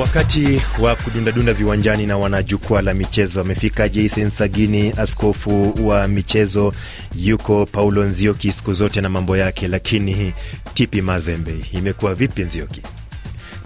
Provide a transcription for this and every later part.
Wakati wa kudundadunda viwanjani na wanajukwaa la michezo amefika Jason Sagini, askofu wa michezo. Yuko Paulo Nzioki siku zote na mambo yake, lakini Tipi Mazembe imekuwa vipi Nzioki?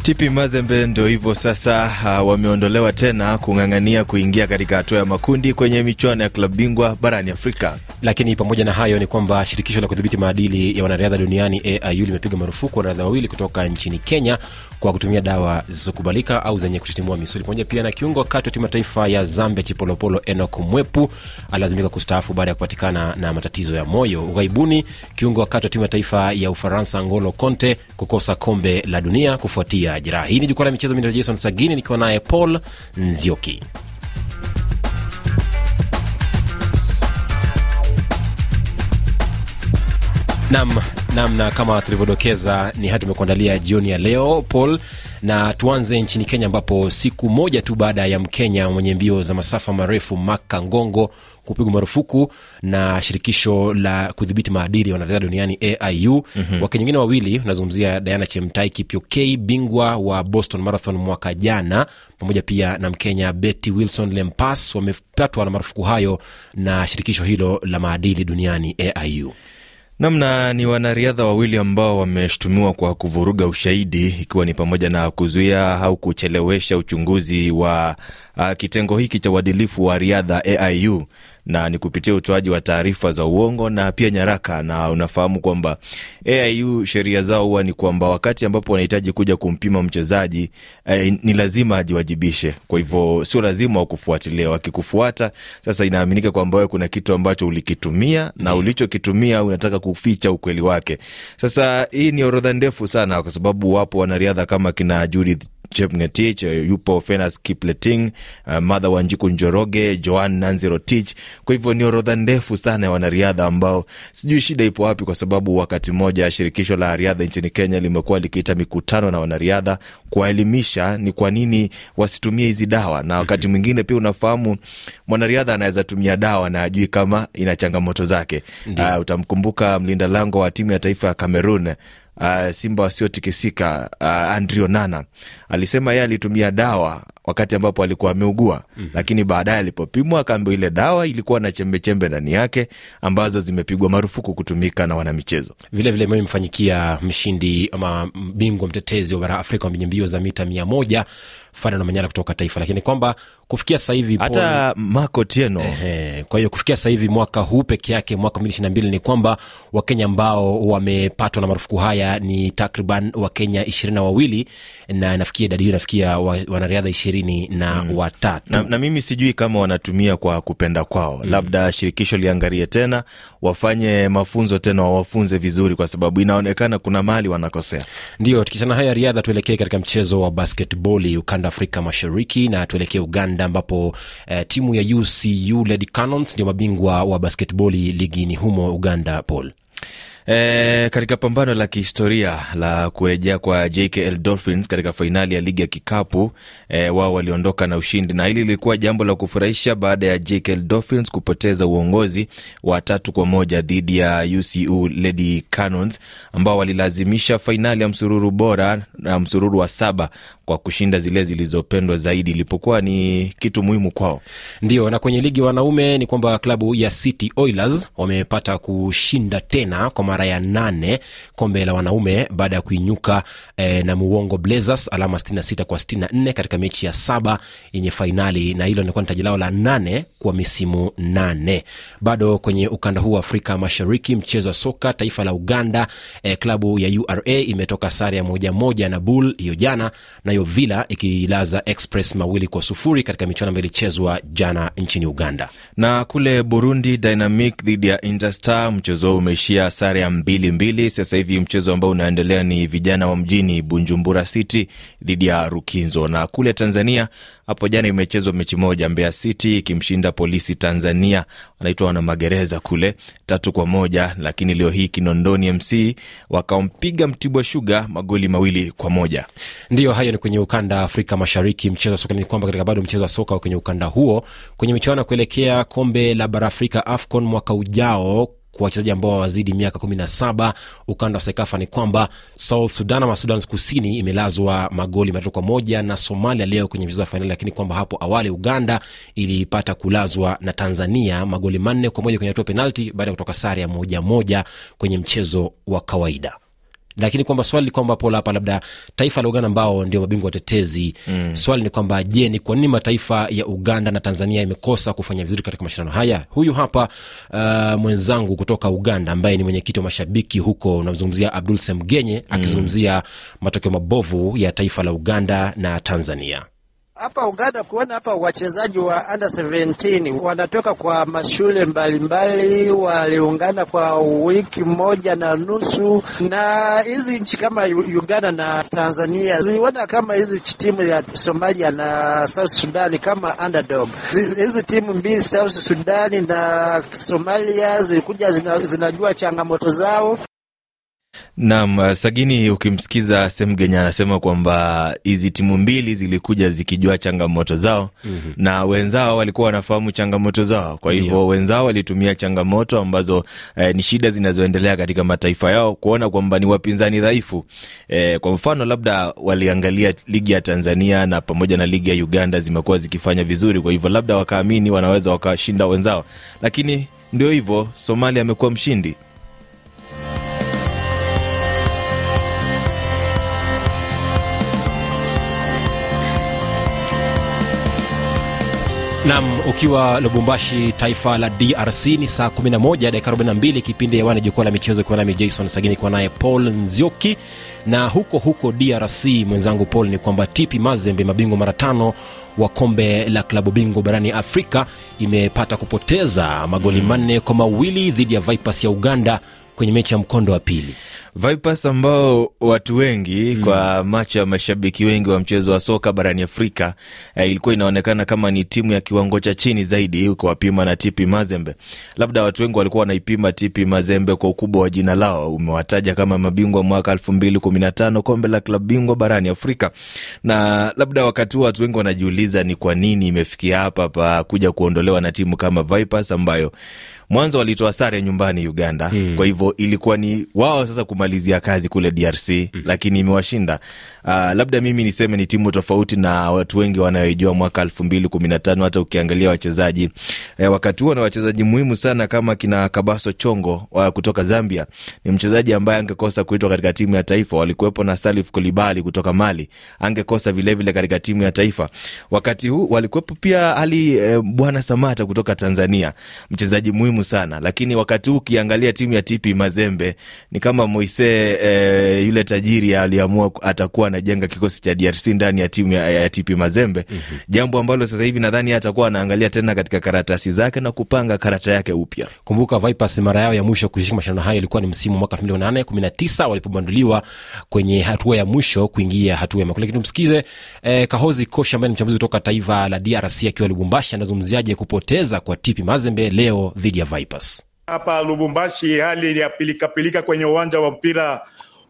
Tipi Mazembe ndo hivyo sasa, uh, wameondolewa tena kung'ang'ania kuingia katika hatua ya makundi kwenye michuano ya klabu bingwa barani Afrika. Lakini pamoja na hayo ni kwamba shirikisho la kudhibiti maadili ya wanariadha duniani AIU limepiga marufuku wanariadha wawili kutoka nchini Kenya kwa kutumia dawa zisizokubalika au zenye kutitimua misuli. Pamoja pia na kiungo wakati wa timu ya taifa ya Zambia Chipolopolo Enok Mwepu alilazimika kustaafu baada ya kupatikana na matatizo ya moyo. Ughaibuni, kiungo wakati wa timu ya taifa ya Ufaransa Ngolo Conte kukosa kombe la dunia kufuatia jeraha. Hii ni jukwaa la michezo. Mimi Jason Sagini nikiwa naye Paul Nzioki. nam nam na kama tulivyodokeza ni haya tumekuandalia jioni ya leo paul na tuanze nchini kenya ambapo siku moja tu baada ya mkenya mwenye mbio za masafa marefu maka ngongo kupigwa marufuku na shirikisho la kudhibiti maadili ya wanariadha duniani aiu mm-hmm. wakenya wengine wawili unazungumzia diana chemtai kipyokei bingwa wa boston marathon mwaka jana pamoja pia na mkenya betty wilson lempas wamepatwa na marufuku hayo na shirikisho hilo la maadili duniani aiu namna ni wanariadha wawili ambao wameshutumiwa kwa kuvuruga ushahidi ikiwa ni pamoja na kuzuia au kuchelewesha uchunguzi wa uh, kitengo hiki cha uadilifu wa riadha aiu na ni kupitia utoaji wa taarifa za uongo na pia nyaraka. Na unafahamu kwamba AIU sheria zao huwa ni kwamba wakati ambapo wanahitaji kuja kumpima mchezaji eh, ni lazima ajiwajibishe. Kwa hivyo sio lazima wakufuatilia, wakikufuata sasa, inaaminika kwamba wewe kuna kitu ambacho ulikitumia na ulichokitumia unataka kuficha ukweli wake. Sasa hii ni orodha ndefu sana, kwa sababu wapo wanariadha kama kina Judith Chepngetich, yupo Fenas Kipleting, uh, Madha Wanjiku Njoroge, Joan Nanzi Rotich. Kwa hivyo ni orodha ndefu sana ya wanariadha ambao sijui shida ipo wapi, kwa sababu wakati mmoja shirikisho la riadha nchini Kenya limekuwa likiita mikutano na wanariadha kuwaelimisha ni kwa nini wasitumie hizi dawa, na wakati mhm. mwingine pia unafahamu mwanariadha anaweza tumia dawa na ajui kama ina changamoto zake. Uh, utamkumbuka mlinda lango wa timu ya taifa ya Cameroon uh, Simba wasiotikisika uh, Andrio Nana alisema yeye alitumia dawa wakati ambapo alikuwa ameugua mm -hmm. Lakini baadaye alipopimwa akaambiwa ile dawa ilikuwa na chembechembe ndani yake ambazo zimepigwa marufuku kutumika na wanamichezo. Vilevile imemfanyikia mshindi ama bingwa mtetezi wa bara Afrika wa mbio za mita mia moja Ferdinand Manyala kutoka Taifa, lakini kwamba kufikia sasa hivi hata Marco Tieno. Ehe, kwa hiyo kufikia sasa hivi mwaka huu peke yake mwaka mbili ishirini na mbili ni kwamba Wakenya ambao wamepatwa na marufuku haya ni takriban Wakenya ishirini na wawili na nafikia idadi hiyo inafikia wanariadha ishirini na mm. watatu na, na mimi sijui kama wanatumia kwa kupenda kwao mm. labda shirikisho liangalie tena wafanye mafunzo tena wawafunze vizuri kwa sababu inaonekana kuna mali wanakosea ndio tukichana haya riadha tuelekee katika mchezo wa basketball ukanda afrika mashariki na tuelekee uganda ambapo eh, timu ya ucu lady cannons ndio mabingwa wa basketboli ligini humo uganda paul E, katika pambano la kihistoria la kurejea kwa JKL Dolphins katika fainali ya ligi ya kikapu e, wao waliondoka na ushindi, na hili lilikuwa jambo la kufurahisha baada ya JKL Dolphins kupoteza uongozi wa tatu kwa moja dhidi ya UCU Lady Cannons ambao walilazimisha fainali ya msururu bora na msururu wa saba kwa kushinda zile zilizopendwa zaidi, ilipokuwa ni kitu muhimu kwao. Ndio, na kwenye ligi wanaume ni kwamba klabu ya City Oilers wamepata kushinda tena kwa mara ya nane kombe la wanaume baada ya kuinyuka eh, na Muwongo Blazers alama 66 kwa 64 katika mechi ya saba yenye fainali, na hilo linakuwa ni taji lao la nane kwa misimu nane. Bado kwenye ukanda huu wa Afrika Mashariki, mchezo wa soka taifa la Uganda, eh, klabu ya URA imetoka sare ya moja moja na Bull hiyo jana, nayo Villa ikilaza Express mawili kwa sufuri katika michuano ambayo ilichezwa jana nchini Uganda. Na kule Burundi, Dynamic dhidi ya Interstar, mchezo huo umeishia sare ya mbili mbili. Sasa hivi mchezo ambao unaendelea ni vijana wa mjini Bunjumbura City dhidi ya Rukinzo. Na kule Tanzania hapo jana imechezwa mechi moja, Mbeya City ikimshinda Polisi Tanzania, wanaitwa wana magereza kule tatu kwa moja, lakini leo hii Kinondoni MC wakampiga Mtibwa Shuga magoli mawili kwa moja. Ndiyo, hayo ni kwenye ukanda Afrika Mashariki. Mchezo wa soka ni kwamba katika bado mchezo wa soka kwenye ukanda huo, kwenye michuano ya kuelekea kombe la bara Afrika AFCON mwaka ujao kwa wachezaji ambao wazidi miaka kumi na saba. Ukanda wa sekafa ni kwamba south sudan ama sudan kusini imelazwa magoli matatu kwa moja na somalia leo kwenye mchezo wa fainali lakini kwamba hapo awali uganda ilipata kulazwa na tanzania magoli manne kwa moja kwenye hatua penalti baada ya kutoka sare ya moja moja kwenye mchezo wa kawaida lakini kwamba swali ni kwamba pola hapa labda taifa la uganda ambao ndio mabingwa watetezi mm. swali ni kwamba je ni kwa nini mataifa ya uganda na tanzania imekosa kufanya vizuri katika mashindano haya? Huyu hapa uh, mwenzangu kutoka uganda ambaye ni mwenyekiti wa mashabiki huko unamzungumzia abdul semgenye akizungumzia matokeo mabovu ya taifa la uganda na tanzania hapa Uganda kuona hapa wachezaji wa under 17 wanatoka kwa mashule mbalimbali, waliungana kwa wiki moja na nusu, na hizi nchi kama Uganda na Tanzania ziliona kama hizi timu ya Somalia na South Sudan kama underdog. Hizi timu mbili South Sudan na Somalia zilikuja zina, zinajua changamoto zao Naam, Sagini, ukimsikiza Semgenya anasema kwamba hizi timu mbili zilikuja zikijua changamoto zao mm-hmm. na wenzao walikuwa wanafahamu changamoto zao, kwa hivyo yeah. wenzao walitumia changamoto ambazo eh, ni shida zinazoendelea katika mataifa yao kuona kwamba ni wapinzani dhaifu. Eh, kwa mfano labda waliangalia ligi ya Tanzania na pamoja na ligi ya Uganda zimekuwa zikifanya vizuri, kwa hivyo labda wakaamini wanaweza wakashinda wenzao, lakini ndio hivyo, Somalia amekuwa mshindi. Nam ukiwa lubumbashi taifa la drc ni saa 11 dakika 42 kipindi hewani jukwaa la michezo ikiwa nami jason sagini ikiwa naye paul nzioki na huko huko drc mwenzangu paul ni kwamba tipi mazembe mabingwa mara tano wa kombe la klabu bingwa barani afrika imepata kupoteza magoli mm. manne kwa mawili dhidi ya vipers ya uganda kwenye mechi ya mkondo wa pili Vipers ambao watu wengi mm. kwa macho ya mashabiki wengi wa mchezo wa soka barani Afrika eh, ilikuwa inaonekana kama ni timu ya kiwango cha chini zaidi kuwapima na TP Mazembe. Labda watu wengi walikuwa wanaipima TP Mazembe kwa ukubwa wa jina lao, umewataja kama mabingwa mwaka elfu mbili kumi na tano kombe la klabu bingwa barani Afrika, na labda wakati huo watu wengi wanajiuliza ni kwa nini imefikia hapa pa kuja kuondolewa na timu kama Vipers ambayo mwanzo walitoa sare nyumbani Uganda mm. kwa hivyo ilikuwa ni wao sasa kumalizia kazi kule DRC mm. lakini imewashinda. Uh, labda mimi niseme ni timu tofauti na watu wengi wanayoijua mwaka elfu mbili kumi na tano. Hata ukiangalia wachezaji eh, wakati huo na wachezaji muhimu sana kama kina Kabaso Chongo wa kutoka Zambia, ni mchezaji ambaye angekosa kuitwa katika timu ya taifa. Walikuwepo na Salif Kulibali kutoka Mali, angekosa vilevile katika timu ya taifa. Wakati huu walikuwepo pia Ali eh, Bwana Samata kutoka Tanzania, mchezaji muhimu sana lakini wakati huu ukiangalia timu ya TP Mazembe ni kama Moise eh, yule tajiri aliamua atakuwa anajenga kikosi cha DRC ndani ya timu ya, ya TP Mazembe mm-hmm. jambo ambalo sasa hivi nadhani atakuwa anaangalia tena katika karatasi zake na kupanga karata yake upya. kumbuka vipers mara yao ya mwisho kushiriki mashindano hayo ilikuwa ni msimu mwaka 2008 19 walipobanduliwa kwenye hatua ya mwisho kuingia hatua ya makundi. lakini tumsikize eh, kahozi kosha ambaye ni mchambuzi kutoka taifa la drc akiwa lubumbashi anazungumziaje kupoteza kwa TP Mazembe leo dhidi ya Vipers. Hapa Lubumbashi hali ya pilikapilika kwenye uwanja wa mpira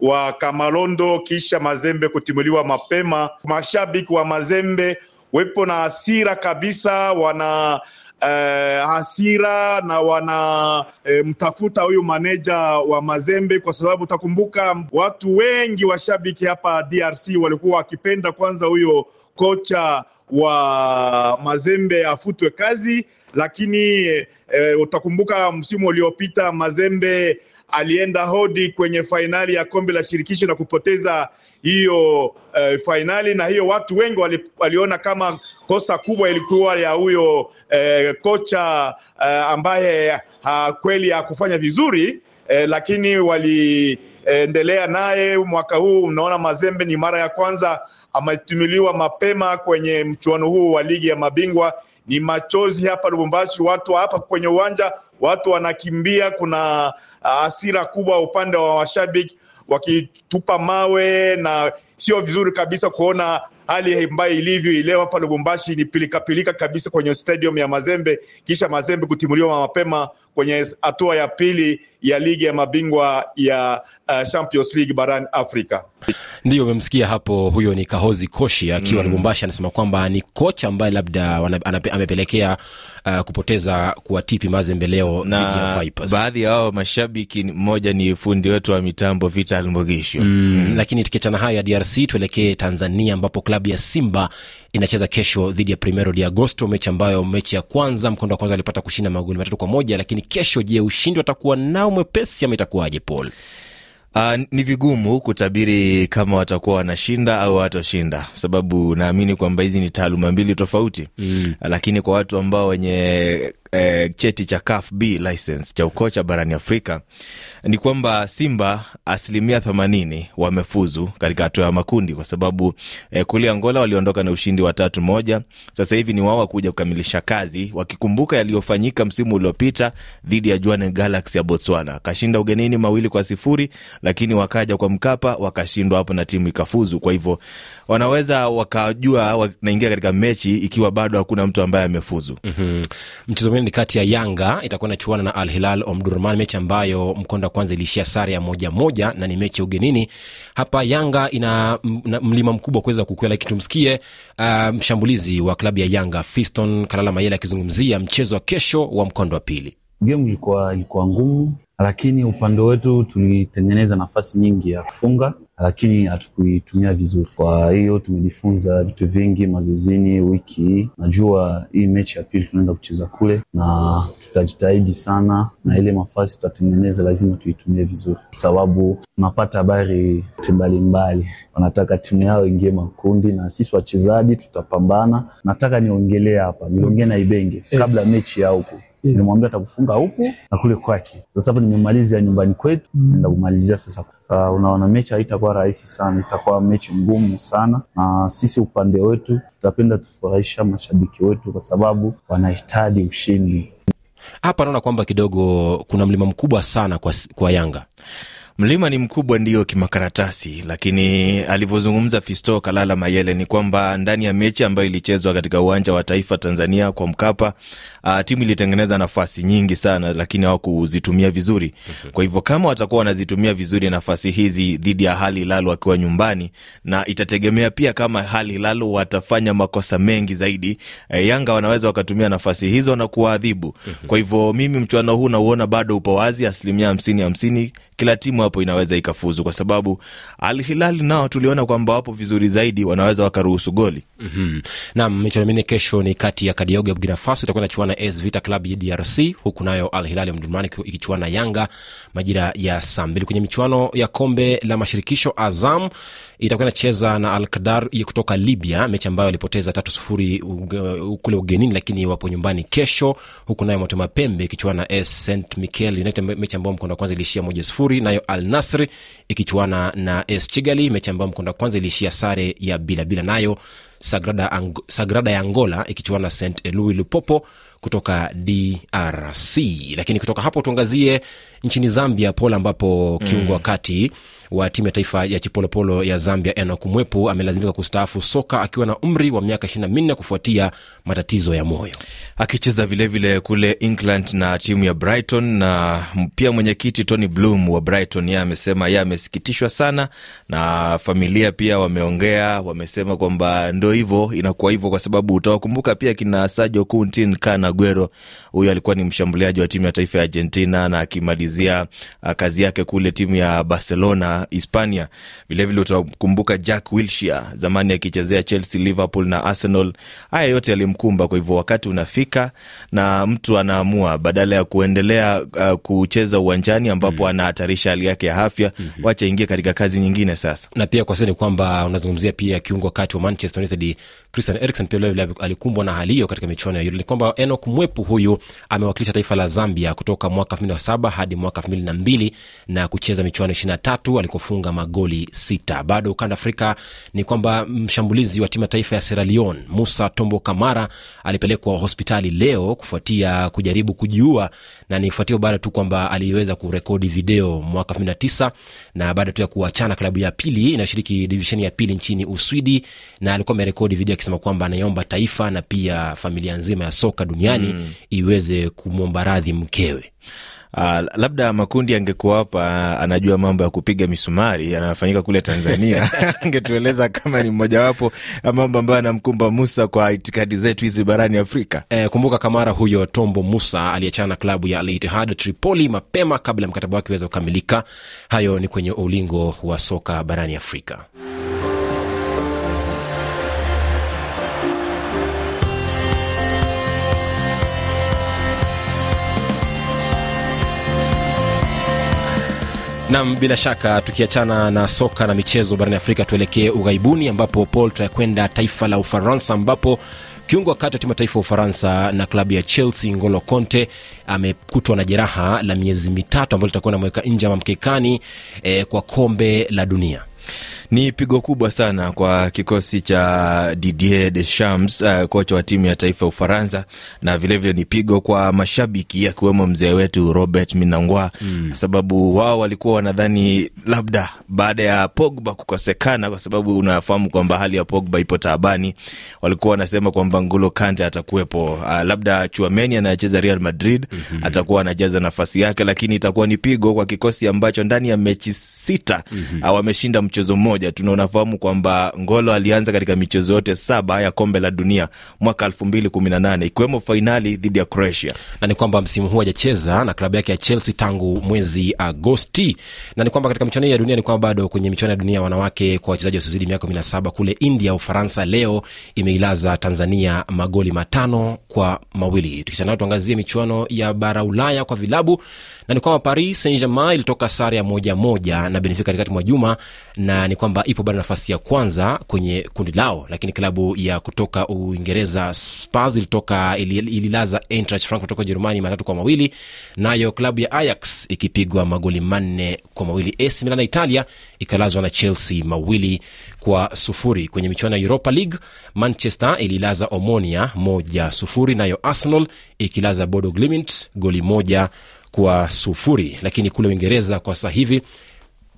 wa Kamalondo kisha Mazembe kutimuliwa mapema. Mashabiki wa Mazembe wepo na hasira kabisa, wana eh, hasira na wana eh, mtafuta huyu maneja wa Mazembe kwa sababu utakumbuka watu wengi washabiki hapa DRC walikuwa wakipenda kwanza huyo kocha wa Mazembe afutwe kazi lakini eh, utakumbuka msimu uliopita Mazembe alienda hodi kwenye fainali ya kombe la shirikisho na kupoteza hiyo eh, fainali, na hiyo watu wengi wali, waliona kama kosa kubwa ilikuwa ya huyo eh, kocha eh, ambaye ha, kweli hakufanya vizuri eh, lakini waliendelea naye mwaka huu. Unaona Mazembe ni mara ya kwanza ametumiliwa mapema kwenye mchuano huu wa ligi ya mabingwa ni machozi hapa Lubumbashi, watu hapa kwenye uwanja, watu wanakimbia. Kuna hasira kubwa upande wa washabiki wakitupa mawe, na sio vizuri kabisa kuona hali ambayo ilivyo ileo hapa Lubumbashi. Ni pilikapilika kabisa kwenye stadium ya Mazembe, kisha Mazembe kutimuliwa mapema kwenye hatua ya pili ya ligi ya mabingwa ya uh, Champions League barani Afrika. Ndiyo, umemsikia hapo, huyo ni Kahozi Koshi akiwa mm. Lubumbashi, anasema kwamba ni kocha ambaye labda amepelekea uh, kupoteza kwa TP Mazembe leo na baadhi ya wao mashabiki, mmoja ni fundi wetu wa mitambo Vital Mugisho mm. mm. Lakini tukiachana hayo ya DRC tuelekee Tanzania ambapo klabu ya Simba inacheza kesho dhidi ya Primero de Agosto, mechi ambayo mechi ya kwanza mkondo wa kwanza alipata kushinda magoli matatu kwa moja. Lakini kesho, je, ushindi watakuwa nao mwepesi ama itakuwaje, Paul? Uh, ni vigumu kutabiri kama watakuwa wanashinda au watashinda, sababu naamini kwamba hizi ni taaluma mbili tofauti mm. Lakini kwa watu ambao wenye eh, cheti cha CAF B license cha ukocha barani Afrika ni kwamba Simba asilimia themanini wamefuzu katika hatua ya makundi, kwa sababu eh, kule Angola waliondoka na ushindi wa tatu moja. Sasa hivi ni wao wakuja kukamilisha kazi, wakikumbuka yaliyofanyika msimu uliopita dhidi ya Jwaneng Galaxy ya Botswana, kashinda ugenini mawili kwa sifuri, lakini wakaja kwa Mkapa wakashindwa hapo na timu ikafuzu. Kwa hivyo wanaweza wakajua wanaingia katika mechi ikiwa bado hakuna mtu ambaye amefuzu. mm-hmm. Mchezo mwingine ni kati ya Yanga itakuwa inachuana na Al Hilal Omdurman, mechi ambayo mkondo wa kwanza iliishia sare ya moja moja na ni mechi ya ugenini. Hapa Yanga ina mlima mkubwa kuweza kukwea, lakini tumsikie uh, mshambulizi wa klabu ya Yanga Fiston Kalala Mayele akizungumzia mchezo wa kesho wa mkondo wa pili. Gemu ilikuwa ngumu lakini upande wetu tulitengeneza nafasi nyingi ya kufunga, lakini hatukuitumia vizuri. Kwa hiyo tumejifunza vitu vingi mazoezini wiki hii. Najua hii mechi ya pili tunaenda kucheza kule, na tutajitahidi sana, na ile nafasi tutatengeneza lazima tuitumie vizuri, sababu tunapata habari mbalimbali, wanataka timu yao ingie makundi, na sisi wachezaji tutapambana. Nataka niongelee hapa, niongee na Ibenge kabla mechi ya huku Yes. Nimwambia atakufunga huku na kule kwake. Sasa hapo nimemalizia nyumbani kwetu, naenda mm. kumalizia sasa. Uh, unaona mechi haitakuwa rahisi sana, itakuwa mechi ngumu sana, na sisi upande wetu tutapenda tufurahisha mashabiki wetu kwa sababu wanahitaji ushindi. Hapa naona kwamba kidogo kuna mlima mkubwa sana kwa, kwa Yanga Mlima ni mkubwa ndio kimakaratasi, lakini alivyozungumza Fisto Kalala Mayele ni kwamba ndani ya mechi ambayo ilichezwa katika uwanja wa taifa Tanzania kwa Mkapa, uh, timu ilitengeneza nafasi nyingi sana, lakini hawakuzitumia vizuri. Kwa hivyo kama watakuwa wanazitumia vizuri nafasi hizi dhidi ya Hali Hilal wakiwa nyumbani, na itategemea pia kama Hali Hilal watafanya makosa mengi zaidi, eh, Yanga wanaweza wakatumia nafasi hizo na kuwaadhibu. Kwa hivyo mimi mchuano huu nauona bado upo wazi, asilimia hamsini hamsini kila timu hapo inaweza ikafuzu, kwa sababu Al Hilal nao tuliona kwamba wapo vizuri zaidi, wanaweza wakaruhusu goli. mm-hmm. Nam, michuano minne kesho ni kati ya Kadiogo ya Burkina Faso itakuwa inachuana na AS Vita Club ya DRC, huku nayo Al Hilal ya Mdurman ikichuana na Yanga majira ya saa mbili. Kwenye michuano ya kombe la mashirikisho, Azam itakuwa inacheza na Al Kadar kutoka Libya, mechi ambayo alipoteza tatu sufuri kule ugenini, lakini wapo nyumbani kesho, huku nayo Motema Pembe ikichuana na St Mikel United, mechi ambayo mkondo wa kwanza iliishia moja sufuri, nayo Al Nasri ikichuana na AS Kigali, mechi ambayo mkondo wa kwanza iliishia sare ya bilabila, nayo Sagrada, Ang Sagrada ya Angola ikichuana na St Elui Lupopo kutoka DRC. Lakini kutoka hapo tuangazie nchini Zambia, Pola, ambapo kiungo mm. wakati wa timu ya taifa ya chipolopolo ya Zambia Enock Mwepu amelazimika kustaafu soka akiwa na umri wa miaka ishirini na minne kufuatia matatizo ya moyo, akicheza vilevile kule England na timu ya Brighton. Na pia mwenyekiti Tony Bloom wa Brighton ye amesema ye amesikitishwa sana, na familia pia wameongea, wamesema kwamba ndo hivyo inakuwa hivyo, kwa sababu utawakumbuka pia kina Sajo Kuntin Kan Aguero, huyo alikuwa ni mshambuliaji wa timu ya taifa ya Argentina na akimalizia kazi yake kule timu ya Barcelona Hispania. Vilevile utakumbuka Jack Wilshere zamani akichezea Chelsea, Liverpool na Arsenal. Haya yote yalimkumba. Kwa hivyo wakati unafika na mtu anaamua badala ya kuendelea uh, kucheza uwanjani ambapo mm. anahatarisha hali yake ya afya mm -hmm. wacha ingie katika kazi nyingine sasa. Na pia kwa sasa ni kwamba unazungumzia pia kiungo kati wa Manchester United Christian Eriksen pia vilevile alikumbwa na hali hiyo katika michuano ya Euro. Ni kwamba Enock Mwepu huyu amewakilisha taifa la Zambia kutoka mwaka elfu mbili na saba hadi mwaka elfu mbili na kucheza michuano ishirini na tatu alikofunga magoli sita. Bado ukanda Afrika ni kwamba mshambulizi wa timu ya taifa ya Sierra Leone Musa Tombo Kamara alipelekwa hospitali leo kufuatia kujaribu kujiua, na nifuatia baada tu kwamba aliweza kurekodi video mwaka elfu mbili na tisa na baada tu ya kuachana klabu ya pili inayoshiriki divisheni ya pili nchini Uswidi, na alikuwa amerekodi video akisema kwamba anaiomba taifa na pia familia nzima ya soka duniani mm. iweze kumwomba radhi mkewe. Uh, labda makundi angekuwa hapa anajua mambo ya kupiga misumari yanayofanyika kule Tanzania angetueleza kama ni mmojawapo mambo ambayo anamkumba Musa kwa itikadi zetu hizi barani Afrika. Eh, kumbuka Kamara huyo Tombo Musa aliachana na klabu ya Al Ittihad Tripoli mapema kabla ya mkataba wake uweza kukamilika. Hayo ni kwenye ulingo wa soka barani Afrika. Nam, bila shaka tukiachana na soka na michezo barani Afrika, tuelekee ughaibuni ambapo Paul tutakwenda taifa la Ufaransa ambapo kiungo wa kati wa timu ya taifa ya Ufaransa na klabu ya Chelsea Ngolo Conte amekutwa na jeraha la miezi mitatu ambalo litakuwa namweka nje ama mkekani eh, kwa kombe la dunia. Ni pigo kubwa sana kwa kikosi cha Didier Deschamps, uh, kocha wa timu ya taifa ya Ufaransa, na vilevile ni pigo kwa mashabiki akiwemo mzee wetu Robert Minangwa mm. sababu wao walikuwa wanadhani labda baada ya Pogba kukosekana, kwa sababu unafahamu kwamba hali ya Pogba ipo taabani, walikuwa wanasema kwamba Ngolo Kante atakuwepo, uh, labda Chuameni anayecheza Real Madrid mm-hmm. atakuwa anajaza nafasi yake, lakini itakuwa ni pigo kwa kikosi ambacho ndani ya mechi sita mm-hmm. uh, wameshinda mchezo mmoja tu, na unafahamu kwamba Ngolo alianza katika michezo yote saba ya kombe la dunia mwaka elfu mbili kumi na nane ikiwemo fainali dhidi ya Croatia. na ni kwamba msimu huu hajacheza na klabu yake ya Chelsea tangu mwezi Agosti, na ni kwamba katika michuano ya dunia ni kwamba bado kwenye michuano ya dunia ya wanawake kwa wachezaji wasiozidi miaka kumi na saba kule India, Ufaransa leo imeilaza Tanzania magoli matano kwa mawili. Tukisha nao tuangazie michuano ya bara Ulaya kwa vilabu, na ni kwamba Paris Saint Germain ilitoka sare ya moja moja na Benfica katikati mwa juma, na ni kwamba ipo bado nafasi ya kwanza kwenye kundi lao, lakini klabu ya kutoka Uingereza Spurs ilitoka ililaza Eintracht Frankfurt kutoka Ujerumani matatu kwa mawili, nayo klabu ya Ajax ikipigwa magoli manne kwa mawili. AC Milan ya Italia ikalazwa na Chelsea mawili kwa sufuri. Kwenye michuano ya Europa League, Manchester ililaza Omonia moja sufuri, nayo Arsenal ikilaza Bodo Glimt goli moja kwa sufuri. Lakini kule Uingereza kwa sasa hivi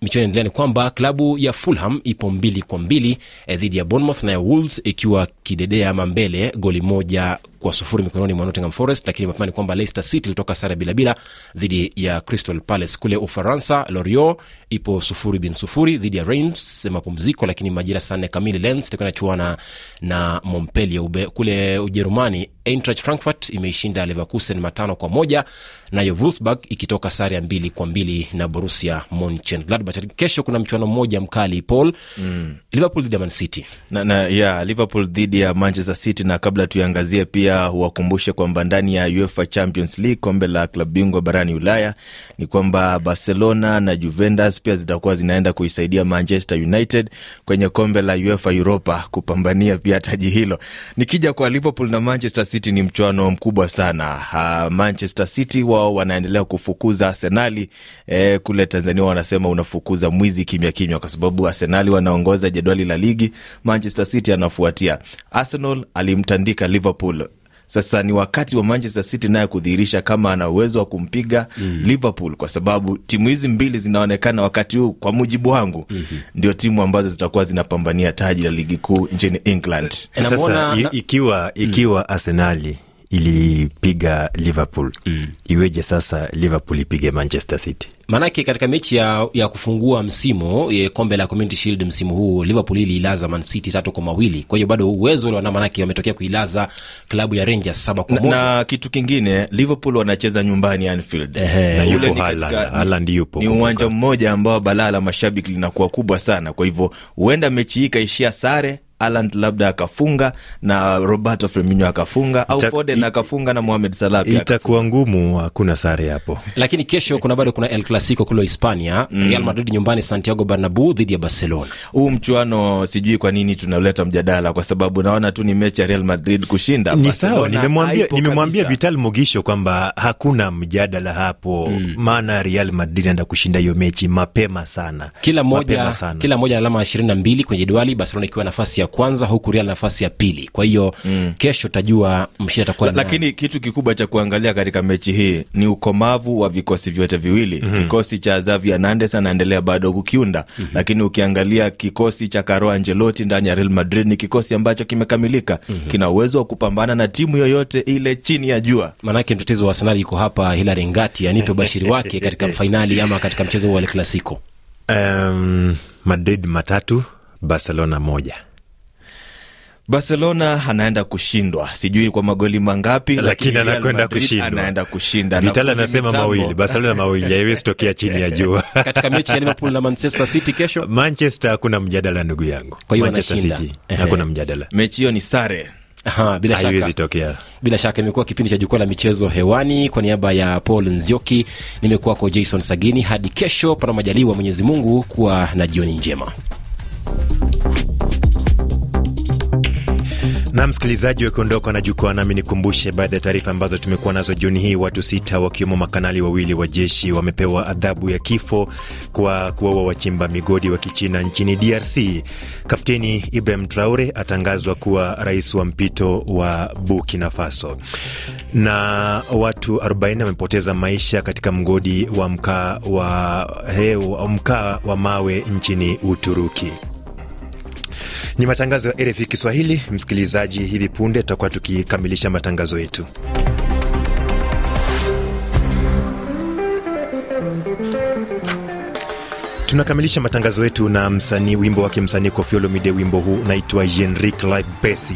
michuano inaendelea ni kwamba klabu ya Fulham ipo mbili kwa mbili eh, dhidi ya Bournemouth, nayo Wolves ikiwa kidedea ama mbele goli moja kwa sufuri mikononi mwa Nottingham Forest. Lakini mapema ni kwamba Leicester City ilitoka sare bila bila dhidi ya Crystal Palace. Kule Ufaransa, Lorient ipo sufuri bin sufuri dhidi ya Reims mapumziko, lakini majira saa nne kamili Lens itakuwa inachuana na Montpellier. Ube, kule Ujerumani Eintracht Frankfurt imeishinda Leverkusen matano kwa moja nayo Wolfsburg ikitoka sare ya mbili kwa mbili na Borussia Monchengladbach. Kesho kuna mchuano mmoja mkali Paul, mm. Liverpool dhidi ya Man City. na, na yeah, Liverpool dhidi ya Manchester City. Na kabla tuiangazie, pia huwakumbushe kwamba ndani ya UEFA Champions League, kombe la klabu bingwa barani Ulaya, ni kwamba Barcelona na Juventus pia zitakuwa zinaenda kuisaidia Manchester United kwenye kombe la UEFA Europa kupambania pia taji hilo. Nikija kwa Liverpool na Manchester City, ni mchuano mkubwa sana. Ha, Manchester City wao wanaendelea kufukuza Arsenali. E, kule Tanzania wanasema unafukuza mwizi kimya kimya, kwa sababu Arsenali wanaongoza jedwali la ligi, Manchester City anafuatia. Arsenal alimtandika Liverpool. Sasa ni wakati wa Manchester City naye kudhihirisha kama ana uwezo wa kumpiga mm. Liverpool, kwa sababu timu hizi mbili zinaonekana wakati huu, kwa mujibu wangu mm-hmm. ndio timu ambazo zitakuwa zinapambania taji la ligi kuu nchini England. Sasa na- ikiwa ikiwa Arsenali ilipiga Liverpool iweje sasa Liverpool ipige Manchester City? Maanake katika mechi ya, ya kufungua msimu ya kombe la Community Shield msimu huu Liverpool iliilaza Man City tatu kwa mawili. Kwa hiyo bado uwezo ule wana, maanake wametokea kuilaza klabu ya Rangers saba kwa Na, moja. na kitu kingine Liverpool wanacheza nyumbani Anfield. Ehe. Na yupo ni Haaland. yupo, ni uwanja mmoja ambao balaa la mashabiki linakuwa kubwa sana. Kwa hivyo huenda mechi hii ikaishia sare, Haaland labda akafunga na Roberto Firmino akafunga au Ita- Foden akafunga na Mohamed Salah pia Itakuwa ngumu, hakuna sare hapo. Lakini kesho kuna bado kuna El Clasico kule Hispania mm. Real Madrid nyumbani Santiago Bernabeu dhidi ya Barcelona. huu mchuano sijui kwa nini tunaleta mjadala, kwa sababu naona tu ni mechi ya Real Madrid kushinda. Ni sawa, nimemwambia nimemwambia. Vital Mugisho kwamba hakuna mjadala hapo, maana Real Madrid anaenda kushinda hiyo mechi mapema sana, Kila moja mapema sana. kila moja alama ishirini na mbili kwenye jedwali, Barcelona ikiwa nafasi ya kwanza huku real nafasi ya pili kwa hiyo mm. kesho tajua mshindi atakuwa La, lakini kitu kikubwa cha kuangalia katika mechi hii ni ukomavu wa vikosi vyote viwili mm-hmm. kikosi cha Xavi Hernandez anaendelea bado kukiunda mm-hmm. lakini ukiangalia kikosi cha Carlo Ancelotti ndani ya Real Madrid ni kikosi ambacho kimekamilika mm-hmm. kina uwezo wa kupambana na timu yoyote ile chini ya jua maanake mtetezi wa Arsenal yuko hapa hilary ngati anipe ubashiri wake katika fainali ama katika mchezo wa El clasico um, madrid matatu barcelona moja barcelona anaenda kushindwa. Sijui kwa magoli mangapi lakini anakwenda kushindwa anaenda kushinda Na anasema mawili. Barcelona mawili. Haiwezi tokea chini ya jua. Katika mechi ya liverpool na manchester city kesho? Manchester hakuna mjadala ndugu yangu. Kwa hiyo manchester city hakuna mjadala. Mechi hiyo ni sare. Aha, bila shaka. tokea. Bila shaka imekuwa kipindi cha jukwaa la michezo hewani. Kwa niaba ya paul nzioki nimekuwako jason sagini. Hadi kesho pana majaliwa mwenyezi mungu kuwa na jioni njema na msikilizaji wakiondoka na jukwaa nami nikumbushe baadhi ya taarifa ambazo tumekuwa nazo jioni hii. Watu sita wakiwemo makanali wawili wa jeshi wamepewa adhabu ya kifo kwa kuwaua wachimba migodi wa kichina nchini drc kapteni ibrahim traure atangazwa kuwa rais wa mpito wa burkina faso. Na watu 40 wamepoteza maisha katika mgodi wa mkaa wa mkaa wa mawe nchini uturuki ni matangazo ya RFI Kiswahili. Msikilizaji, hivi punde tutakuwa tukikamilisha matangazo yetu. Tunakamilisha matangazo yetu na msanii, wimbo wake msanii Koffi Olomide. Wimbo huu unaitwa Yenrik Life Besi.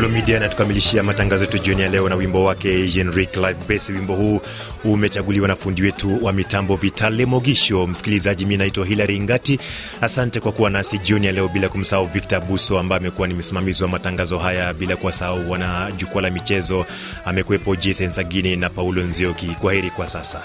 Olomide anatukamilishia matangazo yetu jioni ya leo na wimbo wake Yenrik Live Bass. Wimbo huu umechaguliwa na fundi wetu wa mitambo Vitale Mogisho. Msikilizaji, mi naitwa Hilary Ngati, asante kwa kuwa nasi jioni ya leo, bila kumsahau Victor Buso ambaye amekuwa ni msimamizi wa matangazo haya, bila kuwasahau wana jukwaa la michezo amekuwepo Jason Sagini na Paulo Nzioki. Kwa heri kwa sasa.